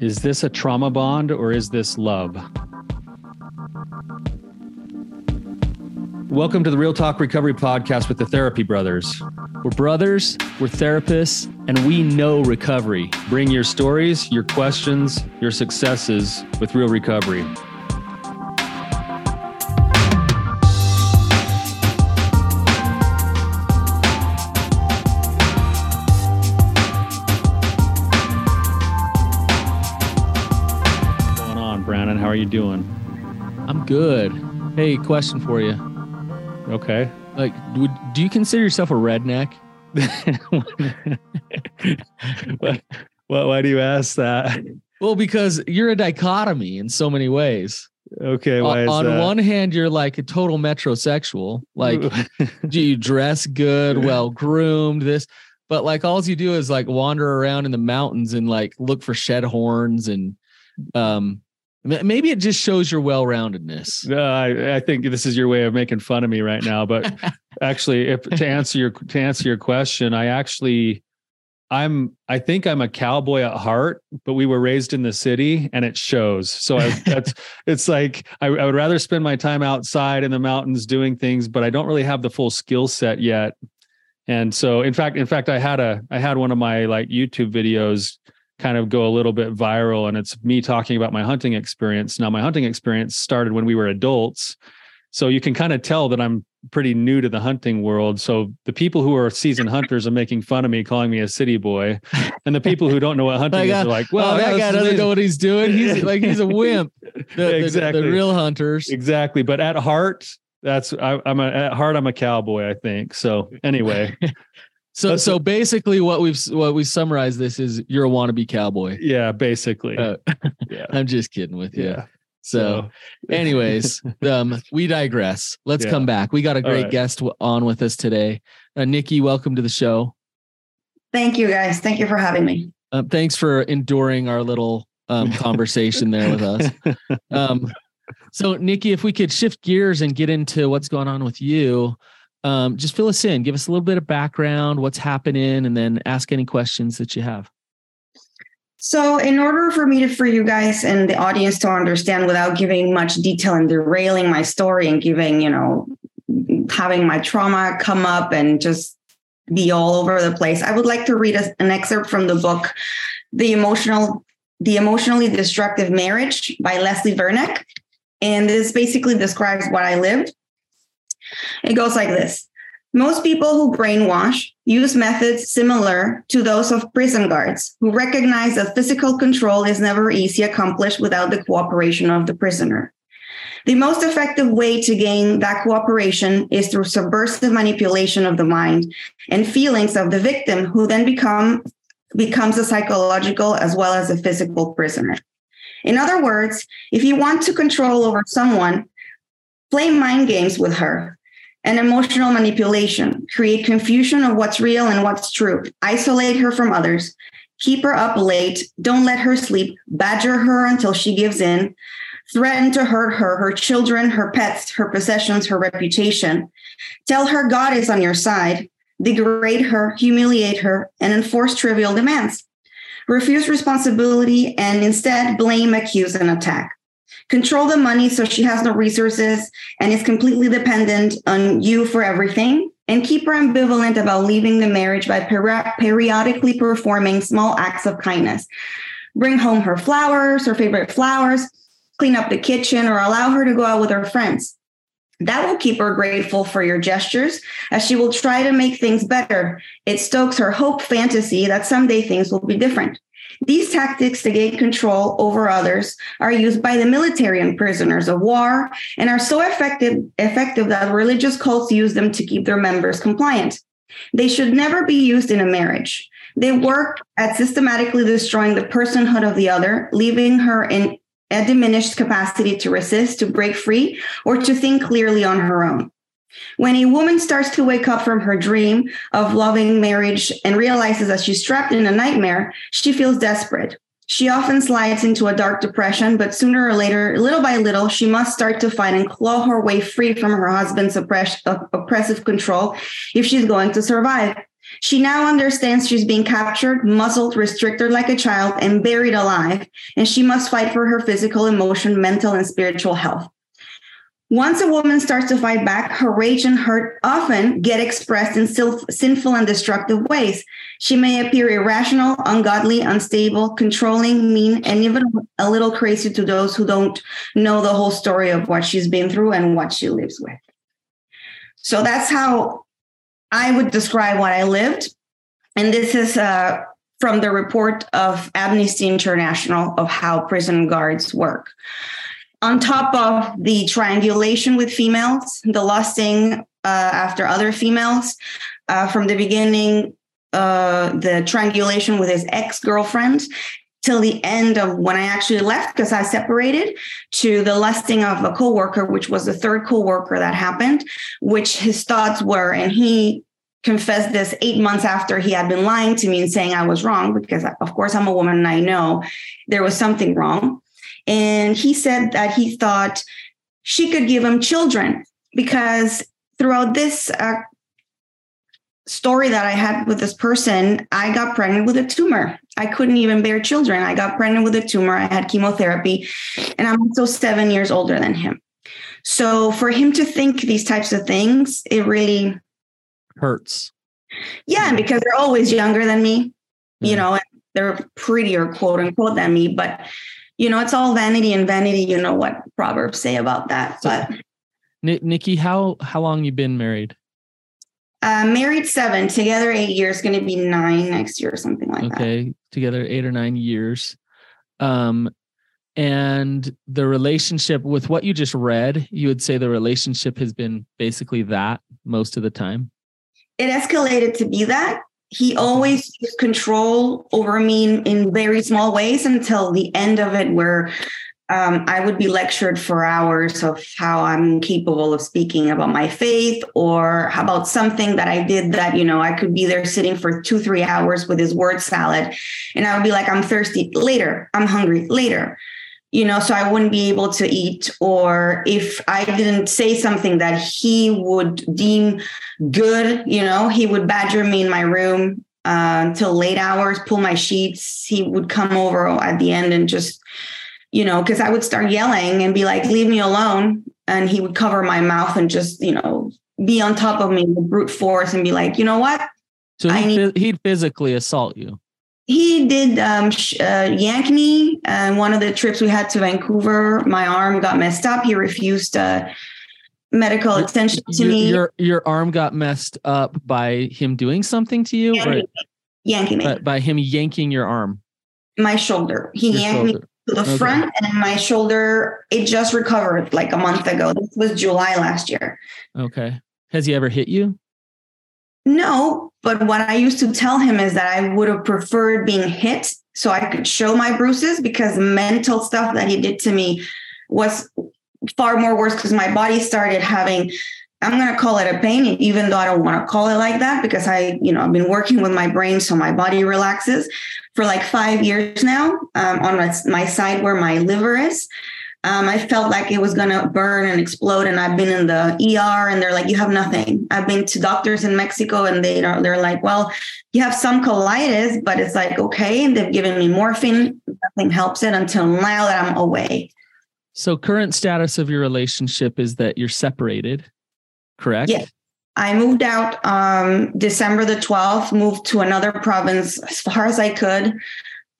Is this a trauma bond or is this love? Welcome to the Real Talk Recovery Podcast with the Therapy Brothers. We're brothers, we're therapists, and we know recovery. Bring your stories, your questions, your successes with real recovery. You doing? I'm good. Hey, question for you. Okay. Like, would, do you consider yourself a redneck? what, what, why do you ask that? Well, because you're a dichotomy in so many ways. Okay, why on on one hand, you're like a total metrosexual. Like, do you dress good, well groomed, this, but like all you do is like wander around in the mountains and like look for shed horns and um maybe it just shows your well-roundedness. No, I, I think this is your way of making fun of me right now. But actually, if to answer your to answer your question, I actually I'm I think I'm a cowboy at heart, but we were raised in the city and it shows. So I, that's it's like I, I would rather spend my time outside in the mountains doing things, but I don't really have the full skill set yet. And so in fact, in fact, I had a I had one of my like YouTube videos kind of go a little bit viral and it's me talking about my hunting experience. Now my hunting experience started when we were adults. So you can kind of tell that I'm pretty new to the hunting world. So the people who are seasoned hunters are making fun of me, calling me a city boy, and the people who don't know what hunting Like, is uh, are like, Well, "Well, that guy doesn't amazing." know what he's doing. He's like he's a wimp. The, the- Exactly. the real hunters. Exactly. But at heart, that's I, I'm a, at heart I'm a cowboy. I think so. Anyway, So That's so a- basically what we've what we summarize this is you're a wannabe cowboy. yeah, basically, Uh, yeah, I'm just kidding with you. yeah. So, anyways, um, we digress. Let's Yeah. come back. We got a great right. guest on with us today. Uh, Nikki, welcome to the show. Thank you guys. Thank you for having me. Um, thanks for enduring our little um, conversation there with us. Um, so, Nikki, if we could shift gears and get into what's going on with you, um, just fill us in. Give us a little bit of background, what's happening, and then ask any questions that you have. So, in order for me to, for you guys and the audience to understand without giving much detail and derailing my story and giving, you know, having my trauma come up and just be all over the place, I would like to read a- an excerpt from the book, The Emotional, The Emotionally Destructive Marriage by Leslie Vernick. And this basically describes what I lived. It goes like this. Most people who brainwash use methods similar to those of prison guards who recognize that physical control is never easy accomplished without the cooperation of the prisoner. The most effective way to gain that cooperation is through subversive manipulation of the mind and feelings of the victim who then become becomes a psychological as well as a physical prisoner. In other words, if you want to control over someone, play mind games with her and emotional manipulation, create confusion of what's real and what's true, isolate her from others, keep her up late, don't let her sleep, badger her until she gives in, threaten to hurt her, her children, her pets, her possessions, her reputation, tell her God is on your side, degrade her, humiliate her, and enforce trivial demands. Refuse responsibility and instead blame, accuse, and attack control the money so she has no resources and is completely dependent on you for everything. And keep her ambivalent about leaving the marriage by peri- periodically performing small acts of kindness. Bring home her flowers her favorite flowers clean up the kitchen or allow her to go out with her friends. That will keep her grateful for your gestures as she will try to make things better. It stokes her hope fantasy that someday things will be different these tactics to gain control over others are used by the military and prisoners of war and are so effective, effective that religious cults use them to keep their members compliant. They should never be used in a marriage. They work at systematically destroying the personhood of the other, leaving her in a diminished capacity to resist, to break free, or to think clearly on her own. When a woman starts to wake up from her dream of loving marriage and realizes that she's trapped in a nightmare, she feels desperate. She often slides into a dark depression, but sooner or later, little by little, she must start to fight and claw her way free from her husband's oppress- oppressive control if she's going to survive. She now understands she's being captured, muzzled, restricted like a child, and buried alive, and she must fight for her physical, emotional, mental, and spiritual health. Once a woman starts to fight back, her rage and hurt often get expressed in sinful and destructive ways. She may appear irrational, ungodly, unstable, controlling, mean, and even a little crazy to those who don't know the whole story of what she's been through and what she lives with. So that's how I would describe what I lived. And this is uh, from the report of Amnesty International of how prison guards work on top of the triangulation with females, the lusting uh, after other females, uh, from the beginning, uh, the triangulation with his ex girlfriend, till the end of when I actually left because I separated, to the lusting of a coworker, which was the third coworker that happened, which his thoughts were, and he confessed this eight months after he had been lying to me and saying I was wrong because of course I'm a woman and I know there was something wrong. And he said that he thought she could give him children because throughout this uh, story that I had with this person, I got pregnant with a tumor. I couldn't even bear children. I got pregnant with a tumor. I had chemotherapy, and I'm also seven years older than him. So for him to think these types of things, it really hurts. Yeah, because they're always younger than me, you know, they're prettier, quote unquote, than me. But you know, it's all vanity and vanity. You know what proverbs say about that. But Nikki, how how long you been married? Uh, married seven, together eight years. Going to be nine next year or something like okay. that. Okay, together eight or nine years. Um, and the relationship with what you just read, you would say the relationship has been basically that most of the time. It escalated to be that he always used control over me in, in, very small ways until the end of it, where um, I would be lectured for hours of how I'm capable of speaking about my faith or about something that I did that, you know, I could be there sitting for two, three hours with his word salad. And I would be like, I'm thirsty later, I'm hungry later you know, so I wouldn't be able to eat. Or if I didn't say something that he would deem good, you know, he would badger me in my room uh, until late hours, pull my sheets. He would come over at the end and just, you know, because I would start yelling and be like, leave me alone. And he would cover my mouth and just, you know, be on top of me with brute force and be like, you know what? So he'd, need- he'd physically assault you he did um, uh, yank me and one of the trips we had to vancouver my arm got messed up. He refused uh, medical attention to your, me. your your arm got messed up by him doing something to you yanking, or me. yanking me. By, by, him yanking your arm? My shoulder. He your yanked shoulder. me to the okay. front and my shoulder it just recovered like a month ago. This was july last year. Okay. Has he ever hit you no, but what I used to tell him is that I would have preferred being hit so I could show my bruises because mental stuff that he did to me was far more worse because my body started having I'm going to call it a pain, even though I don't want to call it like that because I, you know, I've been working with my brain so my body relaxes for like five years now um, on my, my side where my liver is. Um, I felt like it was gonna burn and explode, and I've been in the ER, and they're like, "You have nothing." I've been to doctors in Mexico, and they are they're like, "Well, you have some colitis, but it's like okay." And they've given me morphine. Nothing helps it until now that I'm away. So, current status of your relationship is that you're separated, correct? Yeah. I moved out um, December the 12th, moved to another province as far as I could.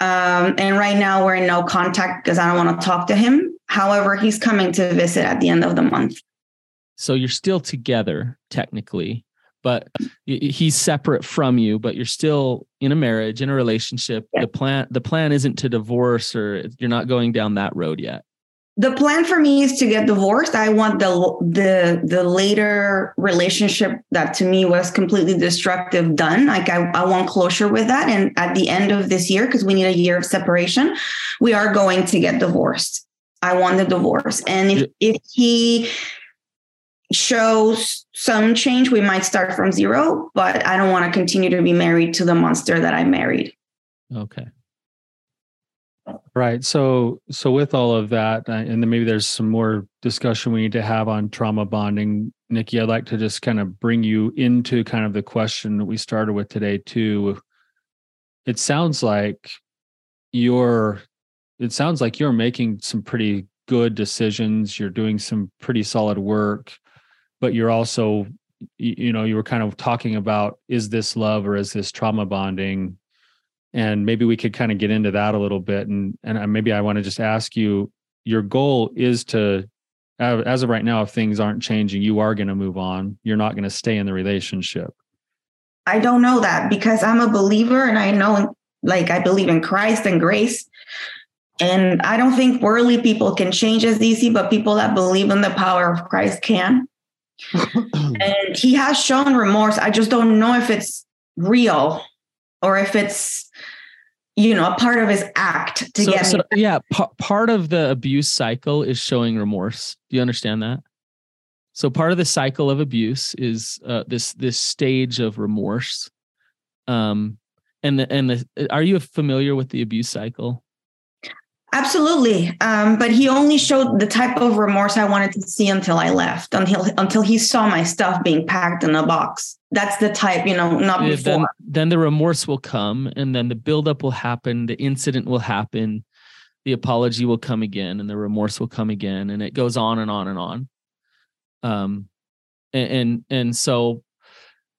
Um, and right now we're in no contact because I don't want to talk to him. However, he's coming to visit at the end of the month. So you're still together technically, but he's separate from you, but you're still in a marriage, in a relationship. Yeah. The plan the plan isn't to divorce or you're not going down that road yet the plan for me is to get divorced. I want the the the later relationship that to me was completely destructive done. Like I, I want closure with that. And at the end of this year, because we need a year of separation, we are going to get divorced. I want the divorce. And if, if he shows some change, we might start from zero, but I don't want to continue to be married to the monster that I married. Okay. Right. So, so with all of that, uh, and then maybe there's some more discussion we need to have on trauma bonding. Nikki, I'd like to just kind of bring you into kind of the question that we started with today too. It sounds like you're, it sounds like you're making some pretty good decisions. You're doing some pretty solid work, but you're also, you know, you were kind of talking about is this love or is this trauma bonding? And maybe we could kind of get into that a little bit and and maybe i want to just ask you your goal is to as of right now if things aren't changing you are going to move on. You're not going to stay in the relationship. I don't know that because i'm a believer and i know like i believe in christ and grace. And i don't think worldly people can change as easy but people that believe in the power of christ can. And he has shown remorse. I just don't know if it's real or if it's you know a part of his act to so, get so, me. yeah p- part of the abuse cycle is showing remorse. Do you understand that? So part of the cycle of abuse is uh, this this stage of remorse. Um and the and the are you familiar with the abuse cycle Absolutely. Um, but he only showed the type of remorse I wanted to see until I left, until until he saw my stuff being packed in a box. That's the type, you know, not before. Then, then the remorse will come and then the buildup will happen, the incident will happen, the apology will come again, and the remorse will come again, and it goes on and on and on. Um and and, and so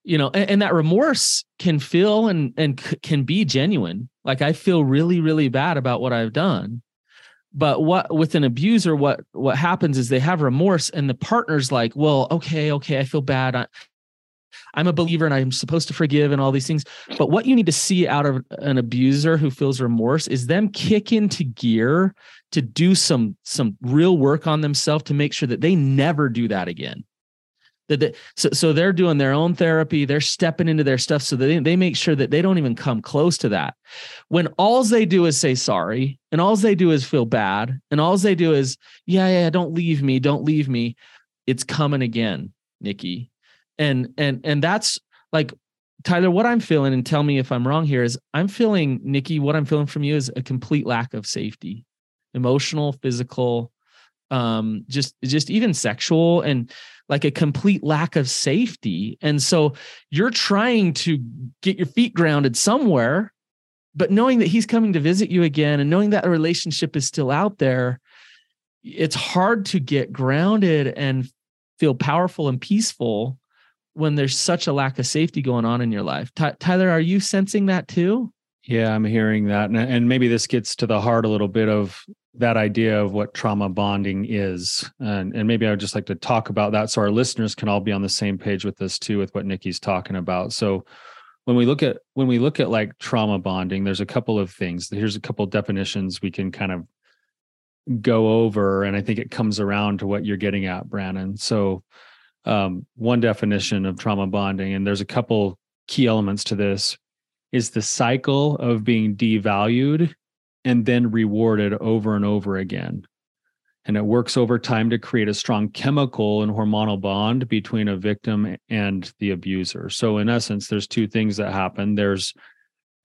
you know and, and, that remorse can feel and and c- can be genuine. Like i feel really really bad about what i've done. But what with an abuser what what happens is they have remorse and the partner's like well okay okay i feel bad. I, i'm a believer and i'm supposed to forgive and all these things. But what you need to see out of an abuser who feels remorse is them kick into gear to do some some real work on themselves to make sure that they never do that again that they, so, so they're doing their own therapy. They're stepping into their stuff so they, they make sure that they don't even come close to that. When all they do is say sorry and all they do is feel bad and all they do is yeah yeah don't leave me don't leave me it's coming again nikki. And and and that's like tyler what i'm feeling and tell me if i'm wrong here is i'm feeling nikki what i'm feeling from you is a complete lack of safety emotional physical um just just even sexual and like a complete lack of safety. And so you're trying to get your feet grounded somewhere, but knowing that he's coming to visit you again and knowing that a relationship is still out there, it's hard to get grounded and feel powerful and peaceful when there's such a lack of safety going on in your life. Ty- Tyler, are you sensing that too? Yeah, I'm hearing that. And, and maybe this gets to the heart a little bit of that idea of what trauma bonding is. And, and maybe I would just like to talk about that so our listeners can all be on the same page with this too, with what Nikki's talking about. So when we look at when we look at like trauma bonding, there's a couple of things. Here's a couple definitions we can kind of go over. And I think it comes around to what you're getting at, Brandon. So um, one definition of trauma bonding, and there's a couple key elements to this, is the cycle of being devalued and then rewarded over and over again. And it works over time to create a strong chemical and hormonal bond between a victim and the abuser. So, in essence, there's two things that happen. There's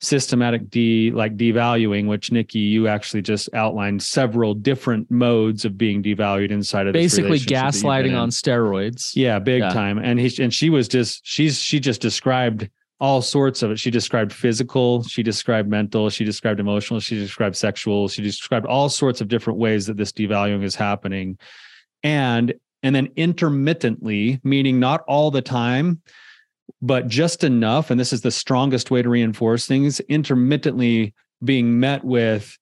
systematic de like devaluing, which Nikki, you actually just outlined several different modes of being devalued inside of basically gaslighting on steroids. Yeah, big yeah. time. And he and she was just she's she just described all sorts of it. She described physical, she described mental, she described emotional, she described sexual, she described all sorts of different ways that this devaluing is happening. And and then intermittently, meaning not all the time, but just enough. And this is the strongest way to reinforce things, intermittently being met with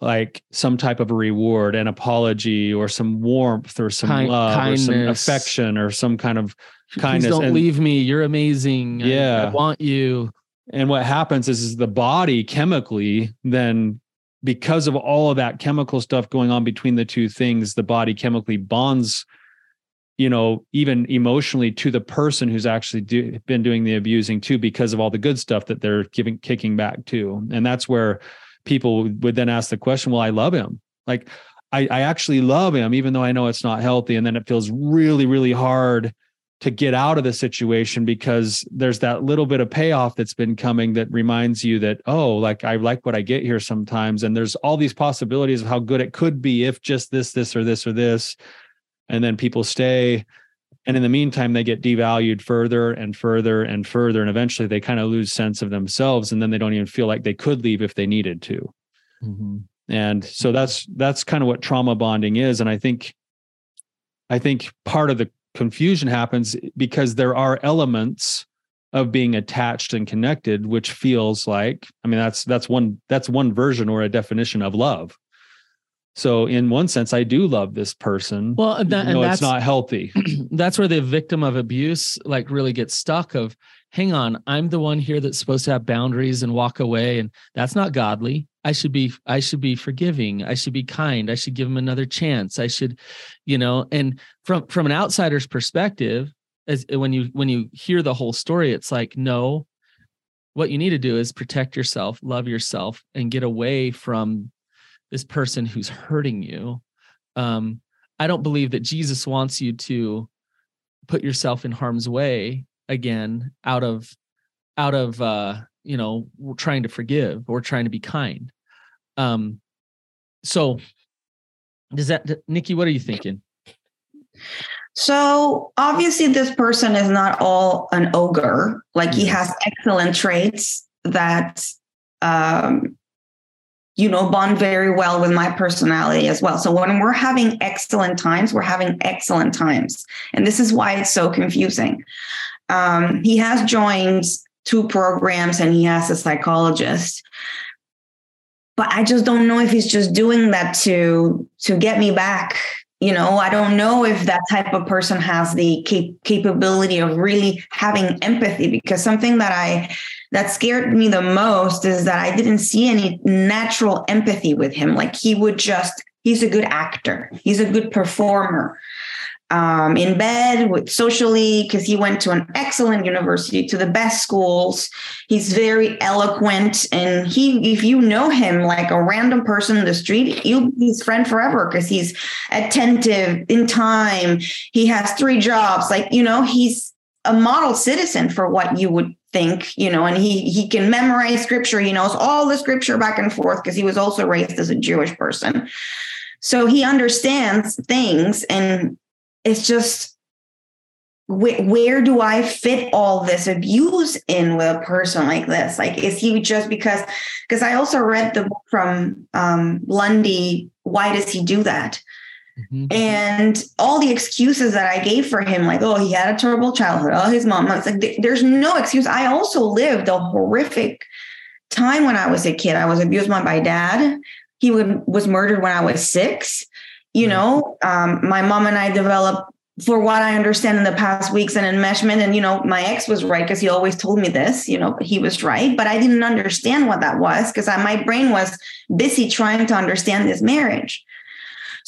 like some type of a reward, an apology, or some warmth, or some kind, love, kindness. or some affection, or some kind of kindness. Please don't and, leave me. You're amazing. Yeah, I, I want you. And what happens is, is the body chemically then because of all of that chemical stuff going on between the two things, the body chemically bonds, you know, even emotionally to the person who's actually do, been doing the abusing too, because of all the good stuff that they're giving, kicking back to. And that's where people would then ask the question, well, I love him. Like I, I actually love him, even though I know it's not healthy. And then it feels really, really hard to get out of the situation because there's that little bit of payoff that's been coming that reminds you that oh like i like what i get here sometimes and there's all these possibilities of how good it could be if just this this or this or this and then people stay and in the meantime they get devalued further and further and further and eventually they kind of lose sense of themselves and then they don't even feel like they could leave if they needed to mm-hmm. and so that's that's kind of what trauma bonding is and i think i think part of the confusion happens because there are elements of being attached and connected which feels like i mean that's that's one that's one version or a definition of love so in one sense i do love this person well that, and it's not healthy. that's where the victim of abuse like really gets stuck of hang on i'm the one here that's supposed to have boundaries and walk away and that's not godly. I should be i should be forgiving. I should be kind. I should give him another chance. I should you know and from from an outsider's perspective as when you when you hear the whole story it's like no what you need to do is protect yourself love yourself and get away from this person who's hurting you um i don't believe that jesus wants you to put yourself in harm's way again out of out of uh you know trying to forgive or trying to be kind. Um so does that nikki what are you thinking? So obviously this person is not all an ogre. Like he has excellent traits that um you know bond very well with my personality as well. So when we're having excellent times we're having excellent times. And this is why it's so confusing. Um, he has joined two programs and he has a psychologist. But i just don't know if he's just doing that to to get me back. You know i don't know if that type of person has the cap- capability of really having empathy because something that i that scared me the most is that i didn't see any natural empathy with him. Like he would just he's a good actor. He's a good performer um, in bed with socially because he went to an excellent university to the best schools. He's very eloquent and he if you know him like a random person in the street you'll be his friend forever because he's attentive in time. He has three jobs. Like you know he's a model citizen for what you would think you know and he he can memorize scripture he knows all the scripture back and forth because he was also raised as a jewish person so he understands things and it's just where, where do I fit all this abuse in with a person like this? Like, is he just because? Because I also read the book from um, Lundy. Why does he do that? Mm-hmm. And all the excuses that I gave for him, like, oh, he had a terrible childhood. Oh, his mom. It's like there's no excuse. I also lived a horrific time when I was a kid. I was abused by my dad. He would, was murdered when I was six you know um, my mom and i developed for what i understand in the past weeks an enmeshment and you know my ex was right because he always told me this you know he was right but i didn't understand what that was because my brain was busy trying to understand this marriage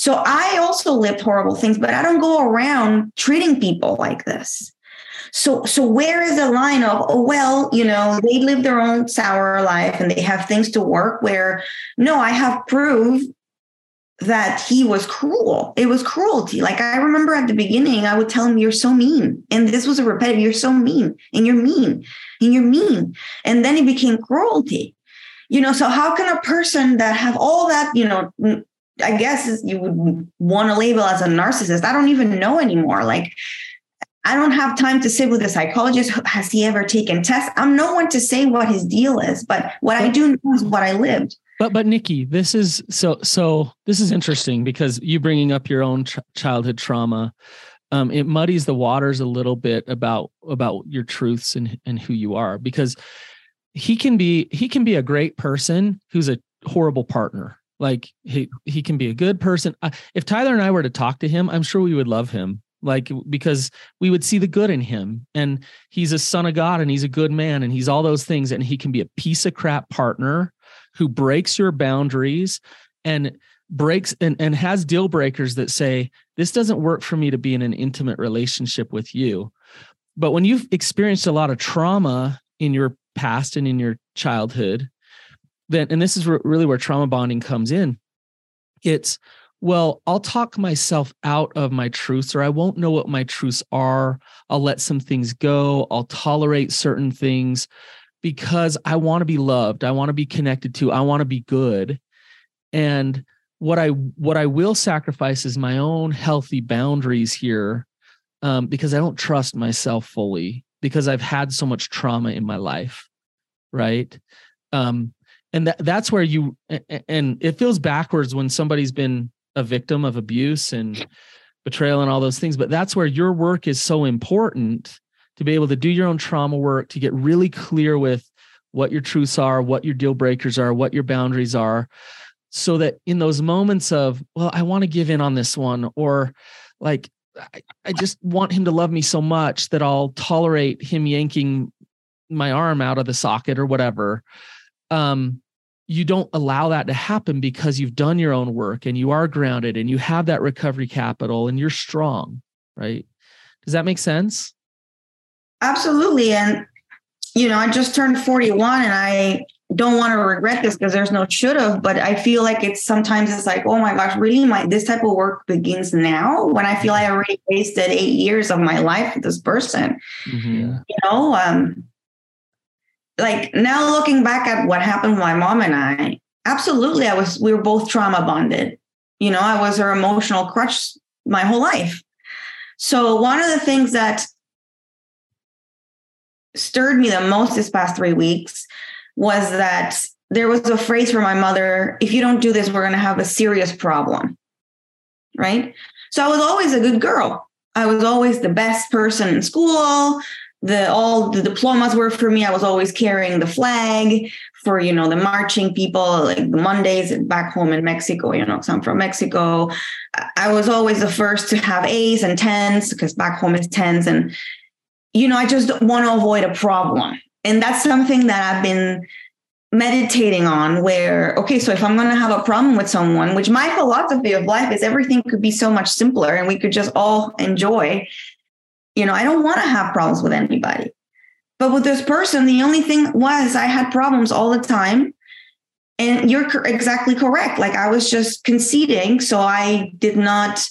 so i also lived horrible things but i don't go around treating people like this so so where is the line of oh well you know they live their own sour life and they have things to work where no i have proof that he was cruel. It was cruelty. Like I remember at the beginning, I would tell him, You're so mean. And this was a repetitive, you're so mean, and you're mean, and you're mean. And then it became cruelty. You know, so how can a person that have all that, you know, I guess you would want to label as a narcissist. I don't even know anymore. Like, I don't have time to sit with a psychologist. Has he ever taken tests? I'm no one to say what his deal is, but what I do know is what I lived. But but Nikki, this is so so this is interesting because you bringing up your own ch- childhood trauma, um, it muddies the waters a little bit about about your truths and and who you are because he can be he can be a great person who's a horrible partner. Like he he can be a good person. If Tyler and I were to talk to him, I'm sure we would love him like because we would see the good in him and he's a son of god and he's a good man and he's all those things and he can be a piece of crap partner who breaks your boundaries and breaks and, and has deal breakers that say, this doesn't work for me to be in an intimate relationship with you. But when you've experienced a lot of trauma in your past and in your childhood, then, and this is really where trauma bonding comes in, it's well, I'll talk myself out of my truths, or I won't know what my truths are. I'll let some things go. I'll tolerate certain things because I want to be loved. I want to be connected to. I want to be good. And what I what I will sacrifice is my own healthy boundaries here, um, because I don't trust myself fully because I've had so much trauma in my life, right? Um, and that that's where you and it feels backwards when somebody's been a victim of abuse and betrayal and all those things but that's where your work is so important to be able to do your own trauma work to get really clear with what your truths are what your deal breakers are what your boundaries are so that in those moments of well i want to give in on this one or like I, I just want him to love me so much that i'll tolerate him yanking my arm out of the socket or whatever um you don't allow that to happen because you've done your own work and you are grounded and you have that recovery capital and you're strong, right? Does that make sense? Absolutely. And, you know, I just turned 41 and I don't want to regret this because there's no should have, but I feel like it's sometimes it's like, oh my gosh, really my this type of work begins now when I feel I already wasted eight years of my life with this person. Mm-hmm. You know, um, like now looking back at what happened with my mom and I, absolutely, I was, we were both trauma bonded. You know, I was her emotional crutch my whole life. So one of the things that stirred me the most this past three weeks was that there was a phrase from my mother if you don't do this, we're going to have a serious problem. Right. So I was always a good girl. I was always the best person in school the all the diplomas were for me. I was always carrying the flag for you know the marching people, like the Mondays back home in Mexico. You know, I'm from Mexico. I was always the first to have A's and tens because back home it's tens, and you know I just want to avoid a problem, and that's something that I've been meditating on where okay so if i'm going to have a problem with someone which my philosophy of life is everything could be so much simpler and we could just all enjoy you know, I don't want to have problems with anybody. But with this person, the only thing was I had problems all the time. And you're exactly correct. Like I was just conceding. So I did not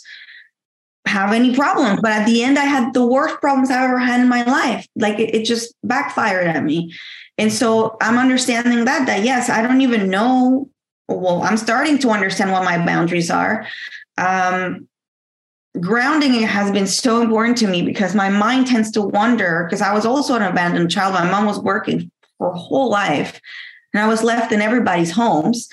have any problems. But at the end, I had the worst problems I've ever had in my life. Like it, it just backfired at me. And so I'm understanding that, that yes, I don't even know. Well, I'm starting to understand what my boundaries are. Um, grounding has been so important to me because my mind tends to wander because I was also an abandoned child. My mom was working for whole life and I was left in everybody's homes,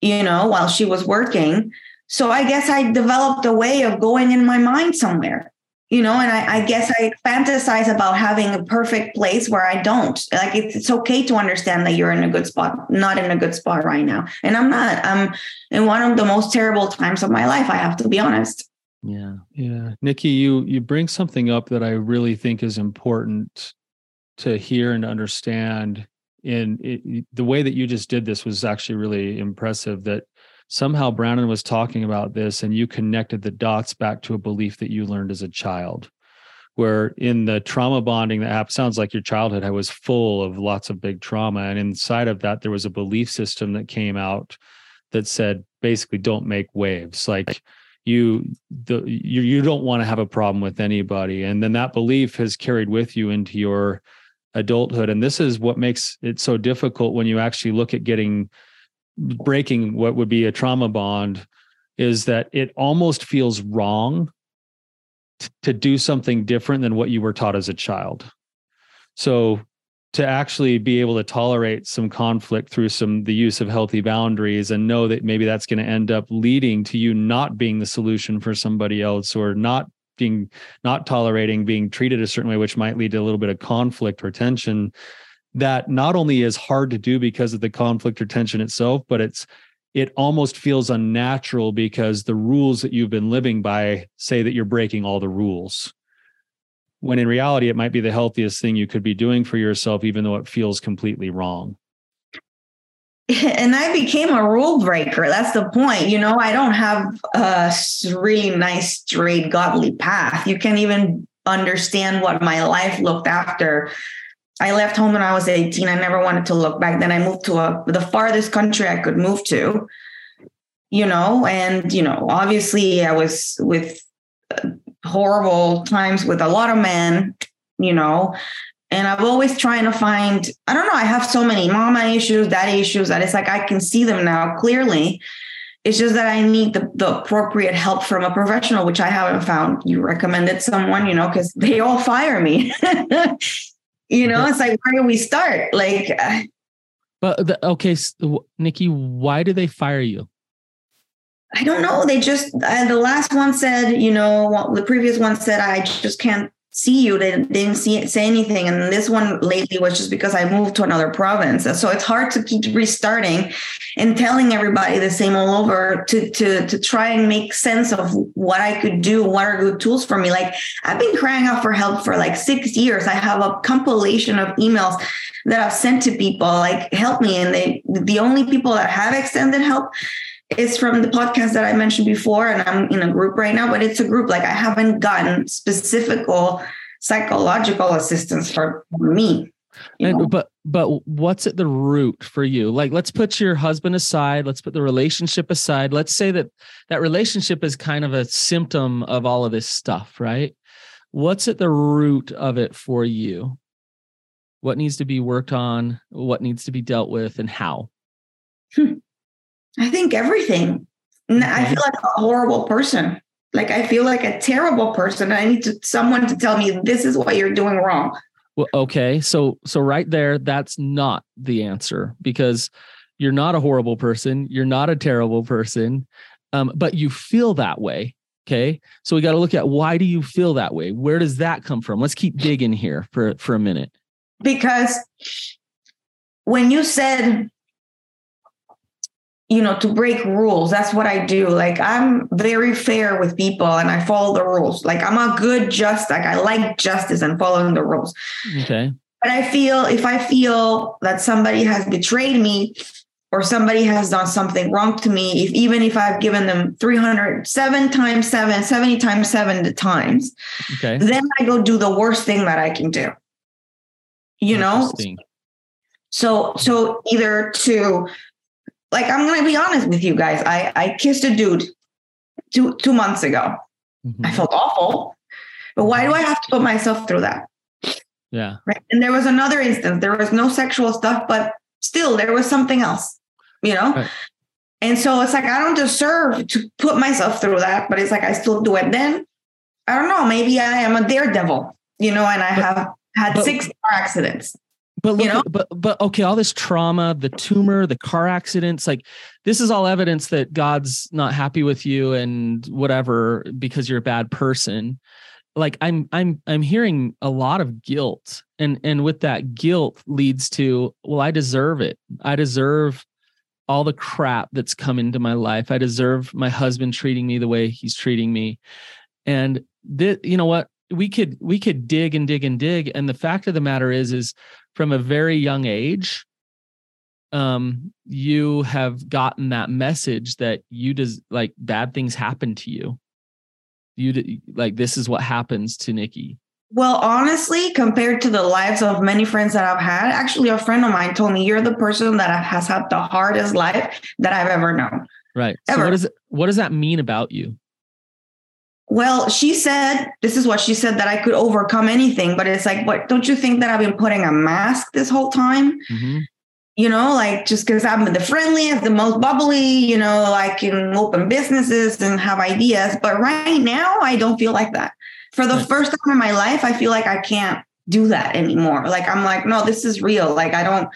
you know, while she was working. So I guess I developed a way of going in my mind somewhere, you know, and I, I guess I fantasize about having a perfect place where I don't. Like it's, it's okay to understand that you're in a good spot, not in a good spot right now. And I'm not. I'm in one of the most terrible times of my life, I have to be honest. Yeah. Yeah. Nikki, you you bring something up that I really think is important to hear and understand. In the way that you just did this was actually really impressive. That somehow Brandon was talking about this and you connected the dots back to a belief that you learned as a child. Where in the trauma bonding that sounds like your childhood I was full of lots of big trauma. And inside of that, there was a belief system that came out that said basically, don't make waves. Like, you the you, you don't want to have a problem with anybody. And then that belief has carried with you into your adulthood. And this is what makes it so difficult when you actually look at getting breaking what would be a trauma bond is that it almost feels wrong to do something different than what you were taught as a child. So to actually be able to tolerate some conflict through some the use of healthy boundaries and know that maybe that's going to end up leading to you not being the solution for somebody else or not being not tolerating being treated a certain way which might lead to a little bit of conflict or tension that not only is hard to do because of the conflict or tension itself but it's it almost feels unnatural because the rules that you've been living by say that you're breaking all the rules when in reality it might be the healthiest thing you could be doing for yourself even though it feels completely wrong. And i became a rule breaker. That's the point. You know i don't have a really nice straight godly path. You can't even understand what my life looked after. I left home when i was 18 i never wanted to look back. Then i moved to a, the farthest country i could move to you know, and, you know, obviously I was with uh, horrible times with a lot of men, you know, and I've always trying to find, I don't know, I have so many mama issues, daddy issues that it's like I can see them now clearly. It's just that I need the, the appropriate help from a professional, which I haven't found. You recommended someone, you know, because they all fire me. you know, it's like, where do we start? Like, uh, but the, okay, Nikki, why do they fire you? I don't know. They just uh, the last one said, you know, the previous one said I just can't see you. They didn't see it, say anything, and this one lately was just because I moved to another province. So it's hard to keep restarting and telling everybody the same all over to to to try and make sense of what I could do. What are good tools for me? Like I've been crying out for help for like six years. I have a compilation of emails that I've sent to people like help me, and they the only people that have extended help is from the podcast that I mentioned before, and I'm in a group right now, but it's a group. Like I haven't gotten specific psychological assistance for me. And, but but what's at the root for you? Like let's put your husband aside, let's put the relationship aside. Let's say that that relationship is kind of a symptom of all of this stuff, right? What's at the root of it for you? What needs to be worked on? What needs to be dealt with and how? Hmm. I think everything. I feel like a horrible person. Like I feel like a terrible person. I need to, someone to tell me this is what you're doing wrong. Well, okay. So so right there, that's not the answer because you're not a horrible person. You're not a terrible person. Um, but you feel that way. Okay. So we got to look at why do you feel that way? Where does that come from? Let's keep digging here for, for a minute. Because when you said you know, to break rules. That's what I do. Like I'm very fair with people and I follow the rules. Like I'm a good just like I like justice and following the rules. Okay. But I feel if I feel that somebody has betrayed me or somebody has done something wrong to me, if even if I've given them 307 times seven, 70 times seven times, okay. then I go do the worst thing that I can do. You know? So so either to like I'm gonna be honest with you guys. I I kissed a dude two two months ago. Mm-hmm. I felt awful, but why do I have to put myself through that? Yeah. Right. And there was another instance. There was no sexual stuff, but still there was something else. You know. Right. And so it's like I don't deserve to put myself through that, but it's like I still do it. Then I don't know. Maybe I am a daredevil, you know, and I have had but, six car accidents. But look, you know? but but okay, all this trauma, the tumor, the car accidents, like this is all evidence that God's not happy with you and whatever because you're a bad person. Like I'm I'm I'm hearing a lot of guilt. And and with that guilt leads to, well, I deserve it. I deserve all the crap that's come into my life. I deserve my husband treating me the way he's treating me. And this, you know what? We could we could dig and dig and dig. And the fact of the matter is, is from a very young age um you have gotten that message that you does like bad things happen to you. You like this is what happens to nikki. Well honestly compared to the lives of many friends that i've had actually a friend of mine told me you're the person that has had the hardest life that i've ever known. Right. Ever. so what does what does that mean about you well, she said, this is what she said that I could overcome anything. But it's like, what don't you think that I've been putting a mask this whole time? Mm-hmm. You know, like just because I'm the friendliest, the most bubbly, you know, I can open businesses and have ideas. But right now, I don't feel like that. For the first time in my life, I feel like I can't do that anymore. Like, I'm like, no, this is real. Like, I don't,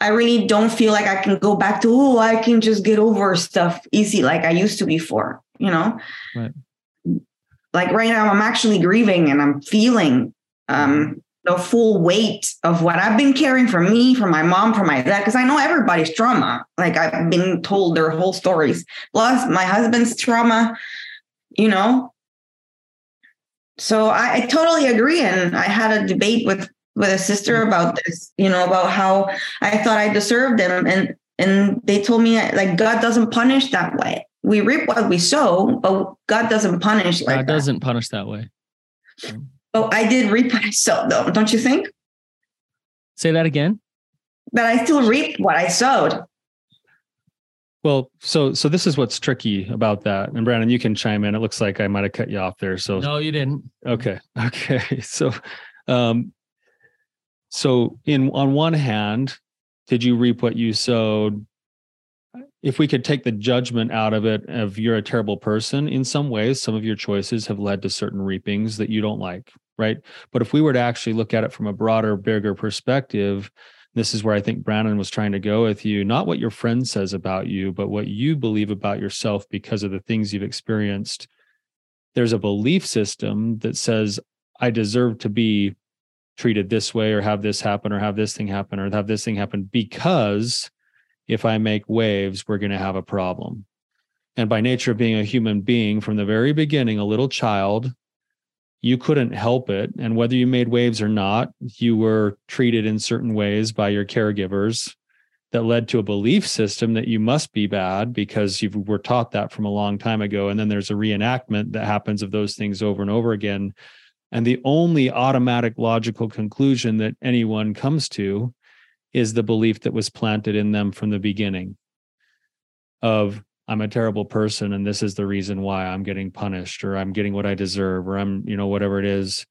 I really don't feel like I can go back to, oh, I can just get over stuff easy like I used to before, you know? Right. Like right now i'm actually grieving and i'm feeling um the full weight of what i've been carrying for me for my mom for my dad because i know everybody's trauma. Like i've been told their whole stories. Plus my husband's trauma you know? So I, I totally agree and i had a debate with with a sister about this you know about how i thought i deserved them and and they told me like god doesn't punish that way we reap what we sow, but God doesn't punish like God doesn't punish that way. Oh, I did reap what I sowed, though, don't you think? Say that again. But I still reaped what I sowed. Well, so so this is what's tricky about that. And Brandon, you can chime in. It looks like I might have cut you off there. So no, you didn't. Okay. Okay. So um so in on one hand, did you reap what you sowed? If we could take the judgment out of it of you're a terrible person, in some ways, some of your choices have led to certain reapings that you don't like, right? But if we were to actually look at it from a broader, bigger perspective, this is where I think Brandon was trying to go with you, not what your friend says about you, but what you believe about yourself because of the things you've experienced. There's a belief system that says, I deserve to be treated this way or have this happen or have this thing happen or have this thing happen because if I make waves, we're going to have a problem. And by nature of being a human being from the very beginning, a little child, you couldn't help it. And whether you made waves or not, you were treated in certain ways by your caregivers that led to a belief system that you must be bad because you were taught that from a long time ago. And then there's a reenactment that happens of those things over and over again. And the only automatic logical conclusion that anyone comes to is the belief that was planted in them from the beginning of I'm a terrible person and this is the reason why I'm getting punished or I'm getting what I deserve or I'm, you know, whatever it is.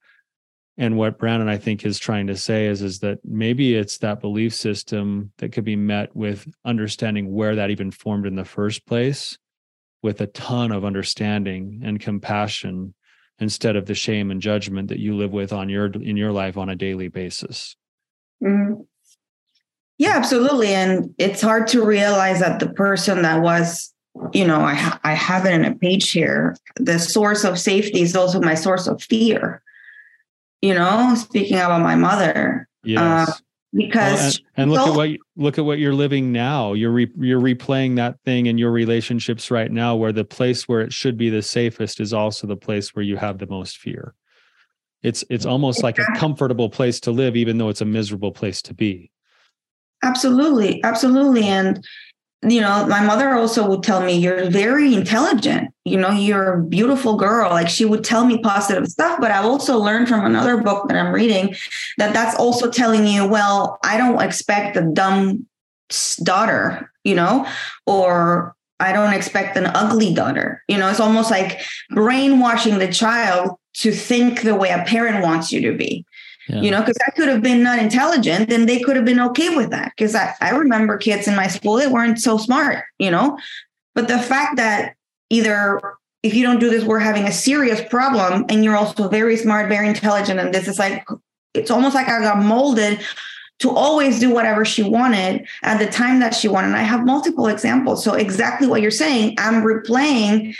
And what Brandon I think is trying to say is is that maybe it's that belief system that could be met with understanding where that even formed in the first place with a ton of understanding and compassion instead of the shame and judgment that you live with on your in your life on a daily basis. Mm-hmm. Yeah, absolutely. And it's hard to realize that the person that was you know, I, I have it in a page here. The source of safety is also my source of fear. You know, speaking about my mother. Yes. Uh, because well, and, and, look at what look at what you're living now. You're re, you're replaying that thing in your relationships right now, where the place where it should be the safest is also the place where you have the most fear. It's it's almost like a comfortable place to live, even though it's a miserable place to be. Absolutely, absolutely, and you know, my mother also would tell me, You're very intelligent. You know, you're a beautiful girl. Like she would tell me positive stuff. But I've also learned from another book that I'm reading that that's also telling you, Well, I don't expect a dumb daughter, you know, or I don't expect an ugly daughter. You know, it's almost like brainwashing the child to think the way a parent wants you to be. Yeah. You know, because I could have been not intelligent and they could have been okay with that. Because I, I remember kids in my school that weren't so smart, you know. But the fact that either if you don't do this, we're having a serious problem, and you're also very smart, very intelligent, and this is like it's almost like I got molded to always do whatever she wanted at the time that she wanted. And I have multiple examples. So exactly what you're saying, I'm replaying,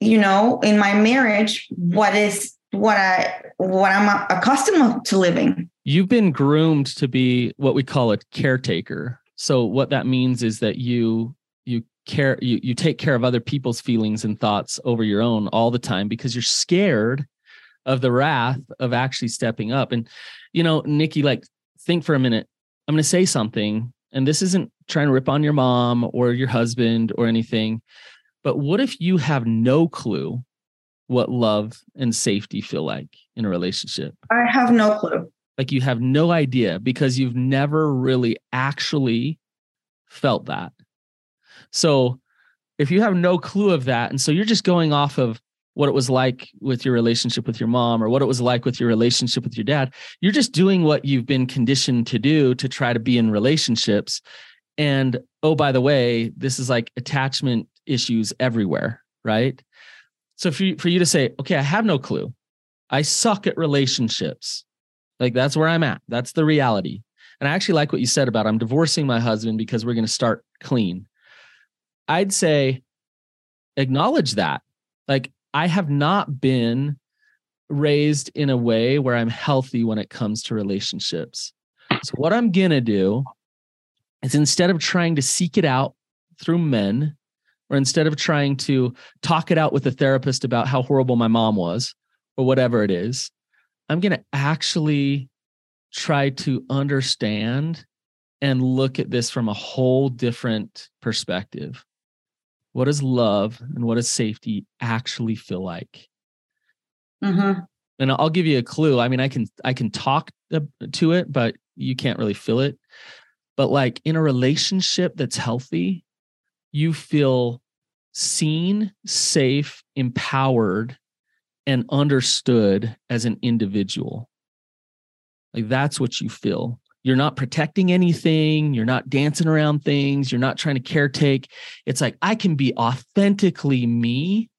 you know, in my marriage, what is what I what I'm accustomed to living. You've been groomed to be what we call a caretaker. So what that means is that you you care you you take care of other people's feelings and thoughts over your own all the time because you're scared of the wrath of actually stepping up. And you know, Nikki, like think for a minute. I'm going to say something and this isn't trying to rip on your mom or your husband or anything. But what if you have no clue what love and safety feel like in a relationship? I have no clue. Like you have no idea because you've never really actually felt that. So if you have no clue of that, and so you're just going off of what it was like with your relationship with your mom or what it was like with your relationship with your dad, you're just doing what you've been conditioned to do to try to be in relationships. And oh, by the way, this is like attachment issues everywhere, right? So for you, for you to say, okay, I have no clue. I suck at relationships. Like that's where I'm at. That's the reality. And I actually like what you said about I'm divorcing my husband because we're going to start clean. I'd say acknowledge that. Like I have not been raised in a way where I'm healthy when it comes to relationships. So what I'm going to do is instead of trying to seek it out through men, or instead of trying to talk it out with a therapist about how horrible my mom was or whatever it is, I'm going to actually try to understand and look at this from a whole different perspective. What does love and what does safety actually feel like? Mm-hmm. And I'll give you a clue. I mean, I can I can talk to it, but you can't really feel it. But like in a relationship that's healthy, you feel seen, safe, empowered, and understood as an individual. Like that's what you feel. You're not protecting anything. You're not dancing around things. You're not trying to caretake. It's like I can be authentically me.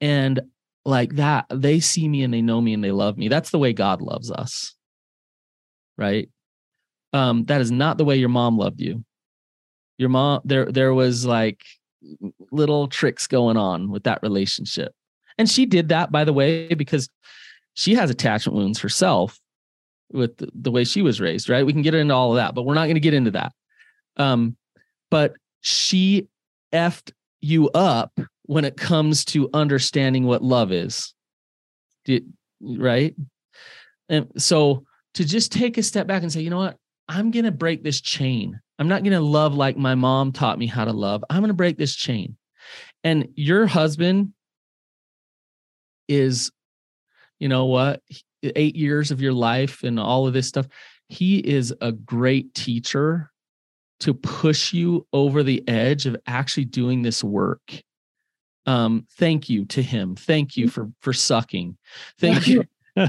And like that, they see me and they know me and they love me. That's the way God loves us. Right. Um, that is not the way your mom loved you. Your mom, there, there was like little tricks going on with that relationship. And she did that, by the way, because she has attachment wounds herself with the, the way she was raised, right? We can get into all of that, but we're not going to get into that. Um, but she effed you up when it comes to understanding what love is. Right? And so to just take a step back and say, you know what? I'm going to break this chain. I'm not going to love like my mom taught me how to love. I'm going to break this chain. And your husband is, you know what? eight years of your life and all of this stuff. He is a great teacher to push you over the edge of actually doing this work. Um, thank you to him. Thank you for for sucking. Thank you.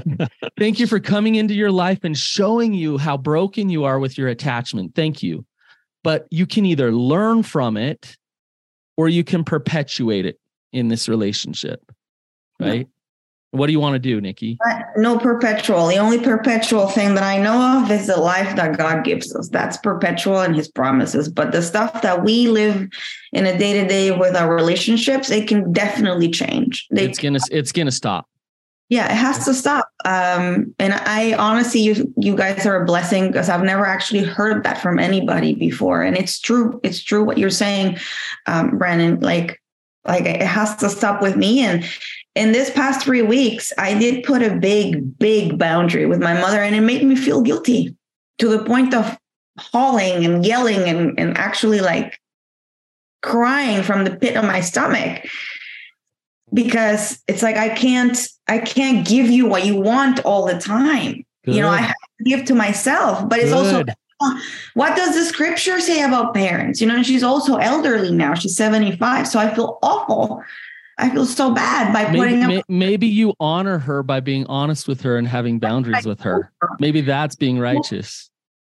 thank you for coming into your life and showing you how broken you are with your attachment. Thank you. But you can either learn from it or you can perpetuate it in this relationship. Right? What do you want to do, Nikki? Uh, no perpetual. The only perpetual thing that I know of is the life that God gives us. That's perpetual in his promises. But the stuff that we live in a day to day with our relationships, it can definitely change. They, it's gonna it's gonna stop. Yeah, it has to stop. Um, and I honestly, you you guys are a blessing because I've never actually heard that from anybody before. And it's true. It's true what you're saying, um, Brandon. Like, like it has to stop with me. And in this past three weeks, I did put a big, big boundary with my mother, and it made me feel guilty to the point of hauling and yelling and, and actually like crying from the pit of my stomach because it's like I can't I can't give you what you want all the time. Good. You know, I have to give to myself, but it's Good. also what does the scripture say about parents? You know, she's also elderly now. She's 75. So I feel awful I feel so bad by putting maybe, up. Maybe you honor her by being honest with her and having boundaries with her. Maybe that's being righteous.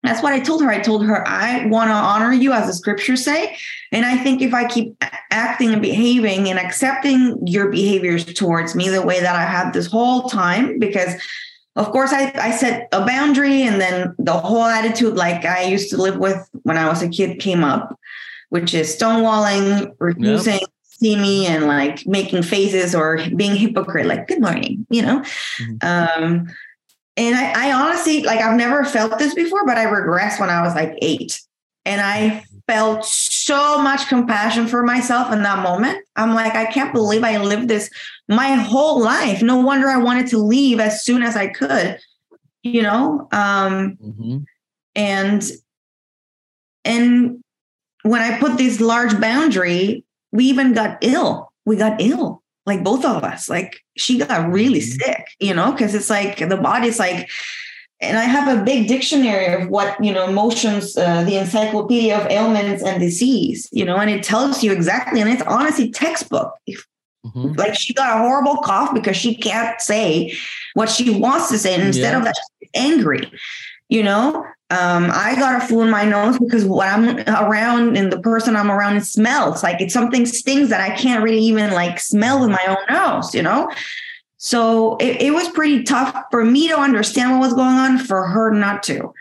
That's what I told her. I told her, I want to honor you as the scriptures say. And I think if I keep acting and behaving and accepting your behaviors towards me the way that I have this whole time, because of course I, I set a boundary and then the whole attitude like I used to live with when I was a kid came up, which is stonewalling, refusing yep see me and like making faces or being hypocrite, like good morning, you know. Mm-hmm. Um, and I, I honestly like I've never felt this before, but I regress when I was like eight, and I felt so much compassion for myself in that moment. I'm like, I can't believe I lived this my whole life. No wonder I wanted to leave as soon as I could, you know. Um, mm-hmm. And and when I put this large boundary, we even got ill. We got ill, like both of us. Like she got really mm-hmm. sick, you know, because it's like the body's like, and I have a big dictionary of what, you know, emotions, uh, the encyclopedia of ailments and disease, you know, and it tells you exactly, and it's honestly textbook. Mm-hmm. Like she got a horrible cough because she can't say what she wants to say. And instead yeah. of that, she's angry, you know? Um, I got a flu in my nose because what I'm around and the person I'm around it smells like it's something stings that I can't really even like smell with my own nose, you know? So it, it was pretty tough for me to understand what was going on, for her not to.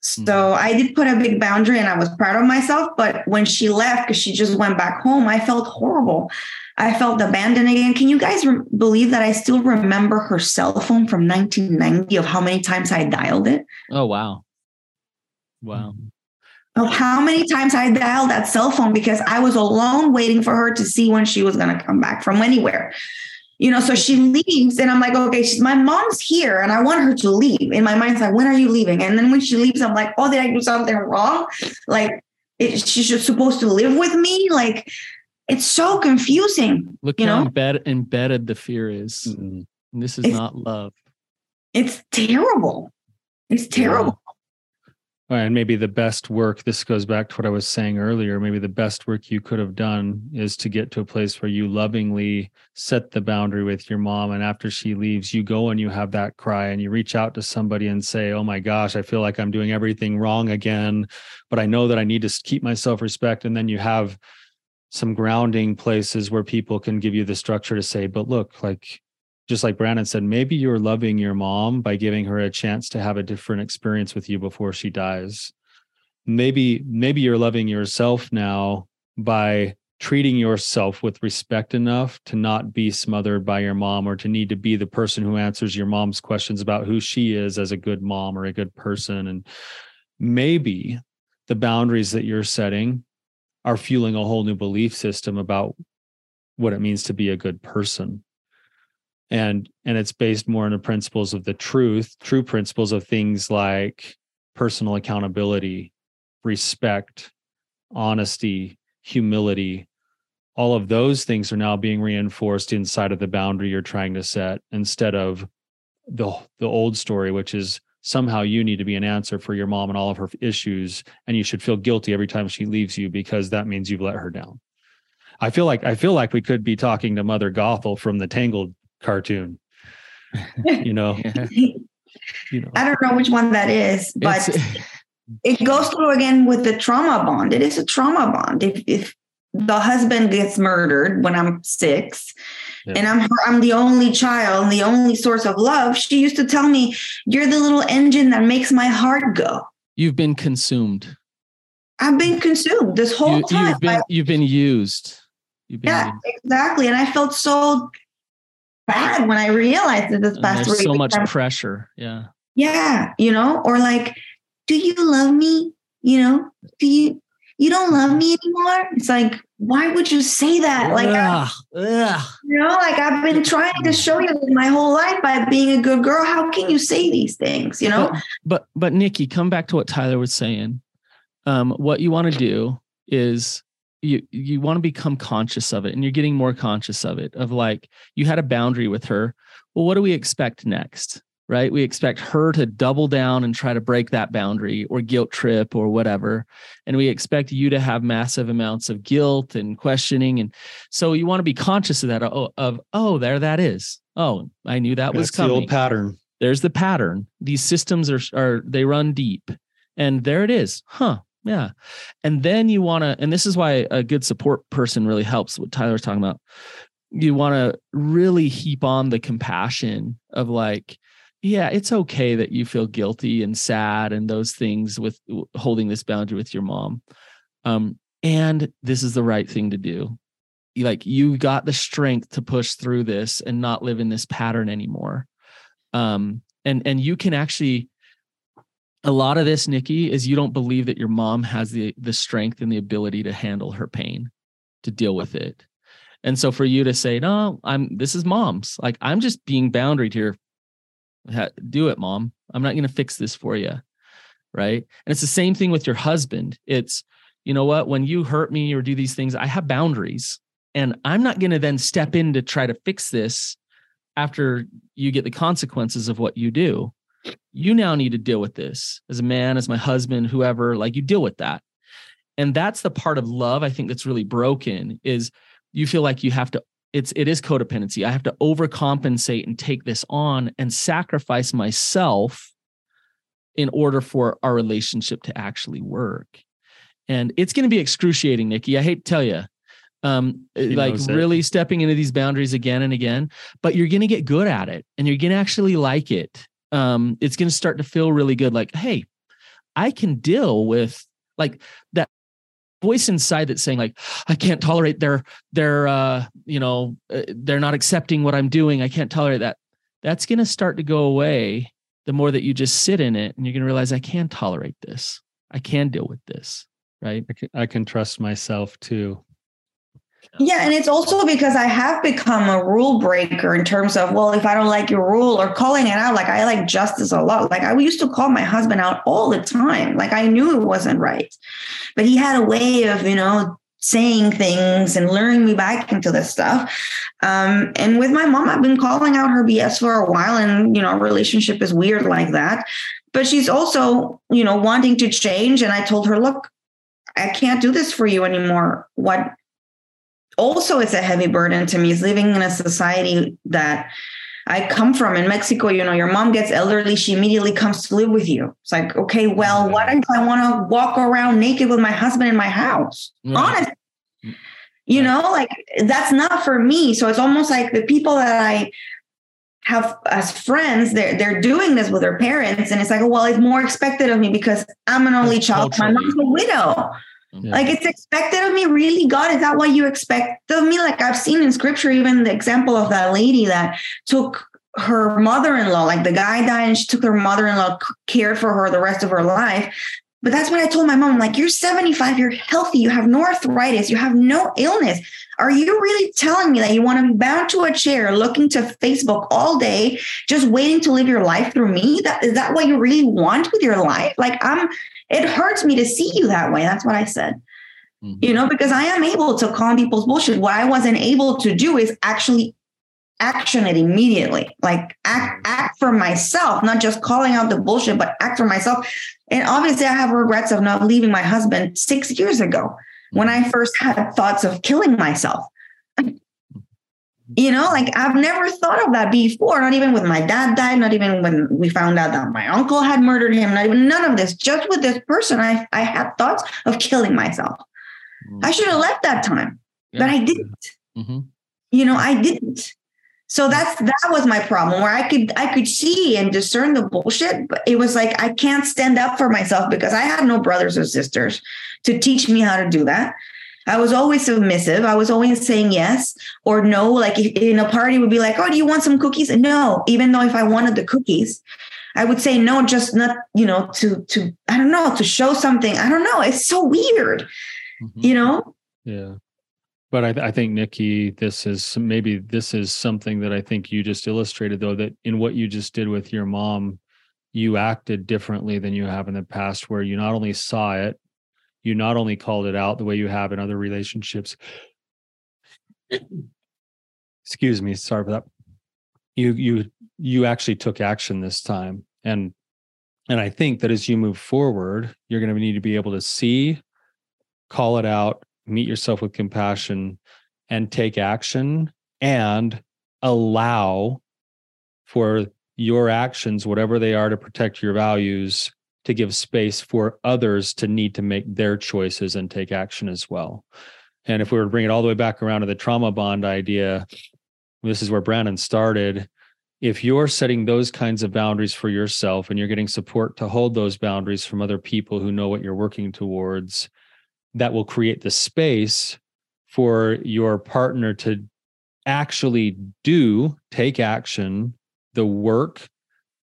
So mm. I did put a big boundary and I was proud of myself. But when she left, because she just went back home, I felt horrible. I felt abandoned again. Can you guys re- believe that I still remember her cell phone from 1990 of how many times I dialed it? Oh, wow. Wow. Of how many times I dialed that cell phone because I was alone waiting for her to see when she was going to come back from anywhere. You know, so she leaves, and I'm like, okay, she's my mom's here, and I want her to leave. In my mind's like, when are you leaving? And then when she leaves, I'm like, oh, did I do something wrong? Like, it, she's supposed to live with me? Like, it's so confusing. Look you how know? embedded, embedded the fear is. Mm-hmm. This is it's, not love. It's terrible. It's terrible. And maybe the best work this goes back to what i was saying earlier maybe the best work you could have done is to get to a place where you lovingly set the boundary with your mom and after she leaves you go and you have that cry and you reach out to somebody and say oh my gosh i feel like i'm doing everything wrong again but i know that i need to keep my self-respect and then you have some grounding places where people can give you the structure to say but look like just like Brandon said, maybe you're loving your mom by giving her a chance to have a different experience with you before she dies. Maybe, maybe you're loving yourself now by treating yourself with respect enough to not be smothered by your mom or to need to be the person who answers your mom's questions about who she is as a good mom or a good person. And maybe the boundaries that you're setting are fueling a whole new belief system about what it means to be a good person and and it's based more on the principles of the truth true principles of things like personal accountability respect honesty humility. All of those things are now being reinforced inside of the boundary you're trying to set instead of the the old story which is somehow you need to be an answer for your mom and all of her issues and you should feel guilty every time she leaves you because that means you've let her down. I feel like i feel like we could be talking to mother gothel from the tangled cartoon. you know, you know. I don't know which one that is, but it goes through again with the trauma bond. It is a trauma bond. If if the husband gets murdered when I'm six, yeah. and I'm her, I'm the only child, and the only source of love. She used to tell me, "You're the little engine that makes my heart go." You've been consumed. I've been consumed this whole you, time. You've been, you've been used. You've been yeah, used. exactly. And I felt so bad when I realized that this past There's so much pressure. Yeah. Yeah. You know, or like, do you love me? You know, do you, you don't love me anymore? It's like, why would you say that? Like, ugh, ugh. you know, like I've been trying to show you my whole life by being a good girl. How can you say these things? You know, but, but, but Nikki, come back to what Tyler was saying. Um, what you want to do is you you want to become conscious of it and you're getting more conscious of it of like you had a boundary with her. Well what do we expect next right? We expect her to double down and try to break that boundary or guilt trip or whatever and we expect you to have massive amounts of guilt and questioning and so you want to be conscious of that of, of oh there that is. Oh i knew that That's was coming the old pattern. There's the pattern. These systems are are they run deep and there it is. Huh yeah. And then you want to, and this is why a good support person really helps what Tyler's talking about. You want to really heap on the compassion of like, yeah, it's okay that you feel guilty and sad and those things with holding this boundary with your mom. Um, and this is the right thing to do. Like you got the strength to push through this and not live in this pattern anymore. Um, and and you can actually a lot of this, Nikki, is you don't believe that your mom has the the strength and the ability to handle her pain, to deal with it. And so for you to say, no, I'm this is mom's, like I'm just being boundaried here. Do it, mom. I'm not gonna fix this for you. Right. And it's the same thing with your husband. It's, you know what, when you hurt me or do these things, I have boundaries. And I'm not gonna then step in to try to fix this after you get the consequences of what you do you now need to deal with this as a man, as my husband, whoever, like you deal with that. And that's the part of love I think that's really broken is you feel like you have to it's it is codependency. I have to overcompensate and take this on and sacrifice myself in order for our relationship to actually work. And it's going to be excruciating, Nikki. I hate to tell you. Um, like really stepping into these boundaries again and again, but you're going to get good at it and you're going to actually like it um, it's going to start to feel really good. Like, hey, I can deal with like that voice inside that's saying like i can't tolerate their their uh you know uh, they're not accepting what i'm doing i can't tolerate that. That's going to start to go away the more that you just sit in it and you're going to realize i can tolerate this. I can deal with this right? I can, I can trust myself too yeah, and it's also because I have become a rule breaker in terms of, well, if I don't like your rule or calling it out, like I like justice a lot. Like I used to call my husband out all the time. Like I knew it wasn't right. But he had a way of, you know, saying things and luring me back into this stuff. Um, and with my mom, I've been calling out her BS for a while, and you know, relationship is weird like that. but she's also, you know, wanting to change. And I told her, look, I can't do this for you anymore. What also is a heavy burden to me is living in a society that I come from in Mexico, you know, your mom gets elderly, she immediately comes to live with you. It's like, okay, well, what if I want to walk around naked with my husband in my house? Honestly. Mm. You know, like that's not for me. So it's almost like the people that I have as friends, they're they're doing this with their parents, and it's like, well, it's more expected of me because I'm an only child. My mom's a widow. Yeah. Like it's expected of me, really, God? Is that what you expect of me? Like I've seen in scripture, even the example of that lady that took her mother-in-law, like the guy died and she took her mother-in-law, cared for her the rest of her life. But that's what I told my mom. Like, you're 75, you're healthy, you have no arthritis, you have no illness. Are you really telling me that you want to be bound to a chair, looking to Facebook all day, just waiting to live your life through me? That is that what you really want with your life? Like I'm it hurts me to see you that way. That's what I said. Mm-hmm. You know, because I am able to call people's bullshit. What I wasn't able to do is actually action it immediately. Like act act for myself, not just calling out the bullshit, but act for myself. And obviously I have regrets of not leaving my husband six years ago when I first had thoughts of killing myself. You know, like I've never thought of that before, not even with my dad died, not even when we found out that my uncle had murdered him, not even none of this. Just with this person, I, I had thoughts of killing myself. Mm-hmm. I should have left that time, yeah. but I didn't. Mm-hmm. You know, I didn't. So that's that was my problem where I could I could see and discern the bullshit, but it was like I can't stand up for myself because I had no brothers or sisters to teach me how to do that. I was always submissive. I was always saying yes or no. Like in a party would be like, oh, do you want some cookies? No, even though if I wanted the cookies, I would say no, just not, you know, to to I don't know, to show something. I don't know. It's so weird, mm-hmm. you know? Yeah. But I, I think Nikki, this is maybe this is something that I think you just illustrated though, that in what you just did with your mom, you acted differently than you have in the past, where you not only saw it, you not only called it out the way you have in other relationships excuse me sorry for that. You you you actually took action this time and and i think that as you move forward you're going to need to be able to see call it out meet yourself with compassion and take action and allow for your actions whatever they are to protect your values to give space for others to need to make their choices and take action as well. And if we were to bring it all the way back around to the trauma bond idea, this is where Brandon started. If you're setting those kinds of boundaries for yourself and you're getting support to hold those boundaries from other people who know what you're working towards, that will create the space for your partner to actually do, take action, the work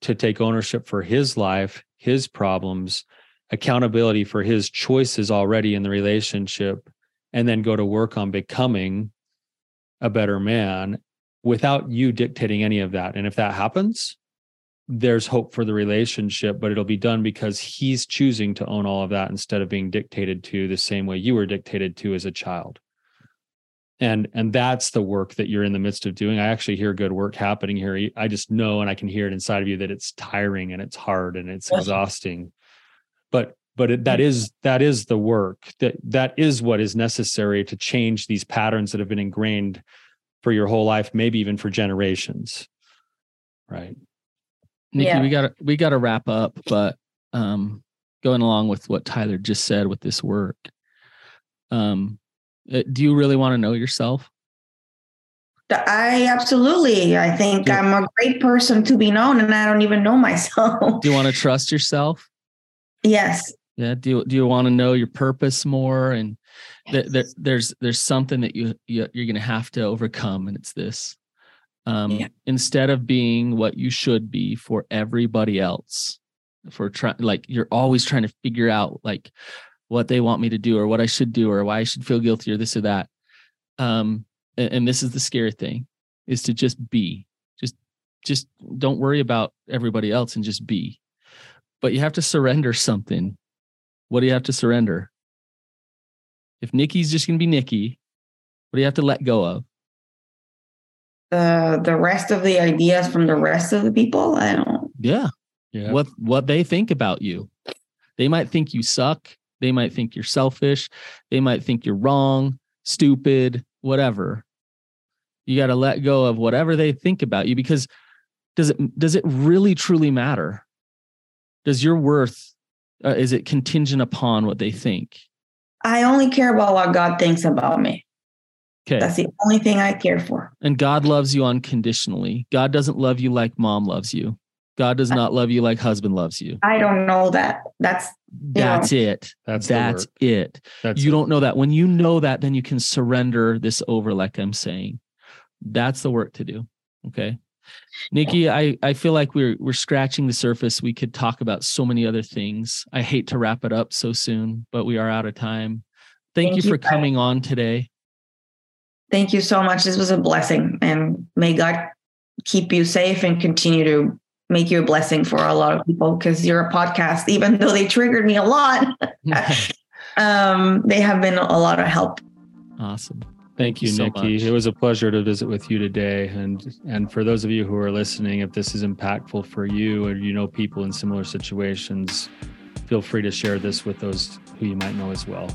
to take ownership for his life his problems, accountability for his choices already in the relationship, and then go to work on becoming a better man without you dictating any of that. And if that happens, there's hope for the relationship, but it'll be done because he's choosing to own all of that instead of being dictated to the same way you were dictated to as a child. And and that's the work that you're in the midst of doing. I actually hear good work happening here. I just know and I can hear it inside of you that it's tiring and it's hard and it's exhausting. But but it, that is that is the work that that is what is necessary to change these patterns that have been ingrained for your whole life maybe even for generations right nikki yeah. we got to we got to wrap up but um going along with what tyler just said with this work um do you really want to know yourself? I absolutely. I think yeah. I'm a great person to be known, and I don't even know myself. Do you want to trust yourself? Yes. Yeah. Do you, Do you want to know your purpose more? And th- th- there's there's something that you, you you're going to have to overcome, and it's this. Um, yeah. Instead of being what you should be for everybody else, for trying like you're always trying to figure out like what they want me to do or what I should do or why I should feel guilty or this or that. Um, and, and this is the scary thing is to just be, just, just don't worry about everybody else and just be. But you have to surrender something. What do you have to surrender? If Nikki's just going to be Nikki, what do you have to let go of? The the rest of the ideas from the rest of the people. I don't. Yeah, Yeah. what what they think about you. They might think you suck. They might think you're selfish. They might think you're wrong, stupid, whatever. You got to let go of whatever they think about you because does it does it really truly matter? Does your worth uh, is it contingent upon what they think? I only care about what God thinks about me. Okay. That's the only thing I care for. And God loves you unconditionally. God doesn't love you like mom loves you. God does not love you like husband loves you. I don't know that. That's That's it. That's That's it. That's you it. don't know that. When you know that, then you can surrender this over, like I'm saying. That's the work to do. Okay. Nikki, I, I feel like we're we're scratching the surface. We could talk about so many other things. I hate to wrap it up so soon, but we are out of time. Thank, Thank you you, for coming on today. thank you so much. This was a blessing, and may God keep you safe and continue to make you a blessing for a lot of people because you're a podcast. Even though they triggered me a lot, um, they have been a lot of help. awesome. Thank you, so Nikki. much. It was a pleasure to visit with you today. And and for those of you who are listening, if this is impactful for you or you know people in similar situations, feel free to share this with those who you might know as well.